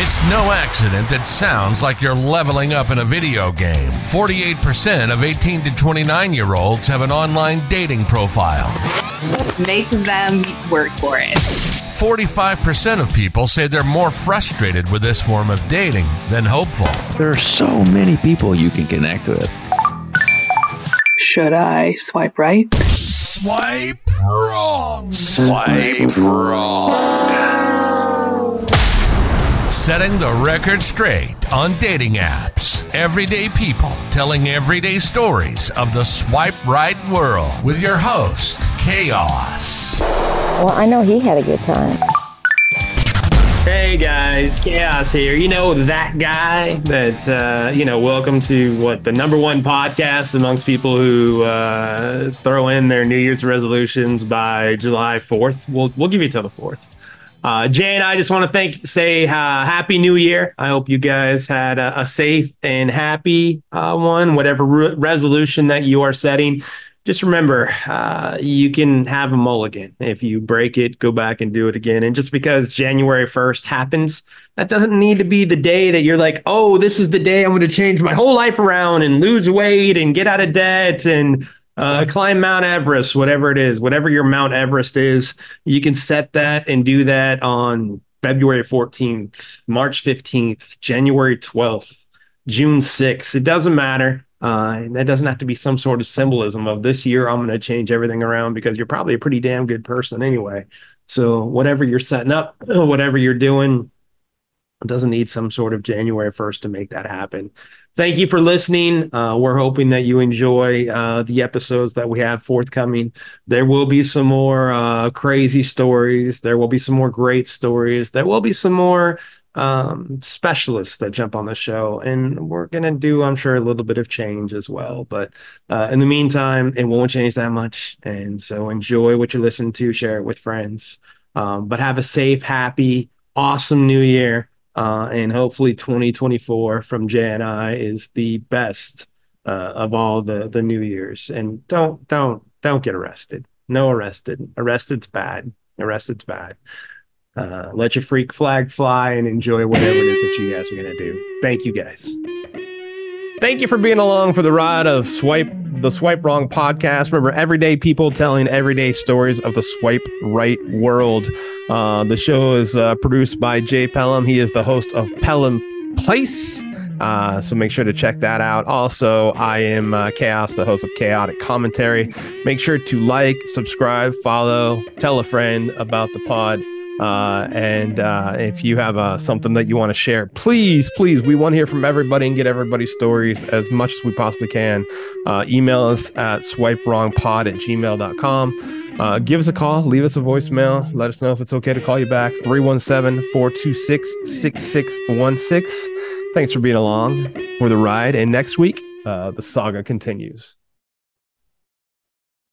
It's no accident that sounds like you're leveling up in a video game. 48% of 18 to 29 year olds have an online dating profile. Make them work for it. 45% of people say they're more frustrated with this form of dating than hopeful. There are so many people you can connect with. Should I swipe right? Swipe wrong. Swipe wrong. Setting the record straight on dating apps. Everyday people telling everyday stories of the swipe right world with your host, Chaos. Well, I know he had a good time. Hey guys, Chaos here. You know that guy that uh, you know. Welcome to what the number one podcast amongst people who uh, throw in their New Year's resolutions by July fourth. We'll we'll give you till the fourth. Uh, Jay and I just want to thank, say uh, happy New Year. I hope you guys had a, a safe and happy uh, one, whatever re- resolution that you are setting. Just remember uh, you can have a mulligan. If you break it go back and do it again. And just because january 1st happens that doesn't need to be the day that you're like oh this is the day i'm going to change my whole life around and lose weight and get out of debt and uh, climb mount everest whatever it is whatever your mount everest is you can set that and do that on february 14th march 15th january 12th june 6th it doesn't matter. Uh, and that doesn't have to be some sort of symbolism of this year I'm going to change everything around because you're probably a pretty damn good person anyway. So whatever you're setting up, whatever you're doing, it doesn't need some sort of January 1st to make that happen. Thank you for listening. Uh, we're hoping that you enjoy uh, the episodes that we have forthcoming. There will be some more uh, crazy stories. There will be some more great stories. There will be some more um, specialists that jump on the show. And we're going to do, I'm sure, a little bit of change as well. But uh, in the meantime, it won't change that much. And so enjoy what you listen to, share it with friends. Um, but have a safe, happy, awesome new year. Uh, and hopefully 2024 from Jay and I is the best uh, of all the the New Years. And don't don't don't get arrested. No arrested. Arrested's bad. Arrested's bad. Uh, let your freak flag fly and enjoy whatever it is that you guys are to do. Thank you guys. Thank you for being along for the ride of Swipe the Swipe Wrong podcast. Remember, everyday people telling everyday stories of the swipe right world. Uh, the show is uh, produced by Jay Pelham. He is the host of Pelham Place. Uh, so make sure to check that out. Also, I am uh, Chaos, the host of Chaotic Commentary. Make sure to like, subscribe, follow, tell a friend about the pod. Uh, and uh, if you have uh, something that you want to share, please, please, we want to hear from everybody and get everybody's stories as much as we possibly can. Uh, email us at swipewrongpod at gmail.com. Uh, give us a call, leave us a voicemail. Let us know if it's okay to call you back. 317 426 6616. Thanks for being along for the ride. And next week, uh, the saga continues.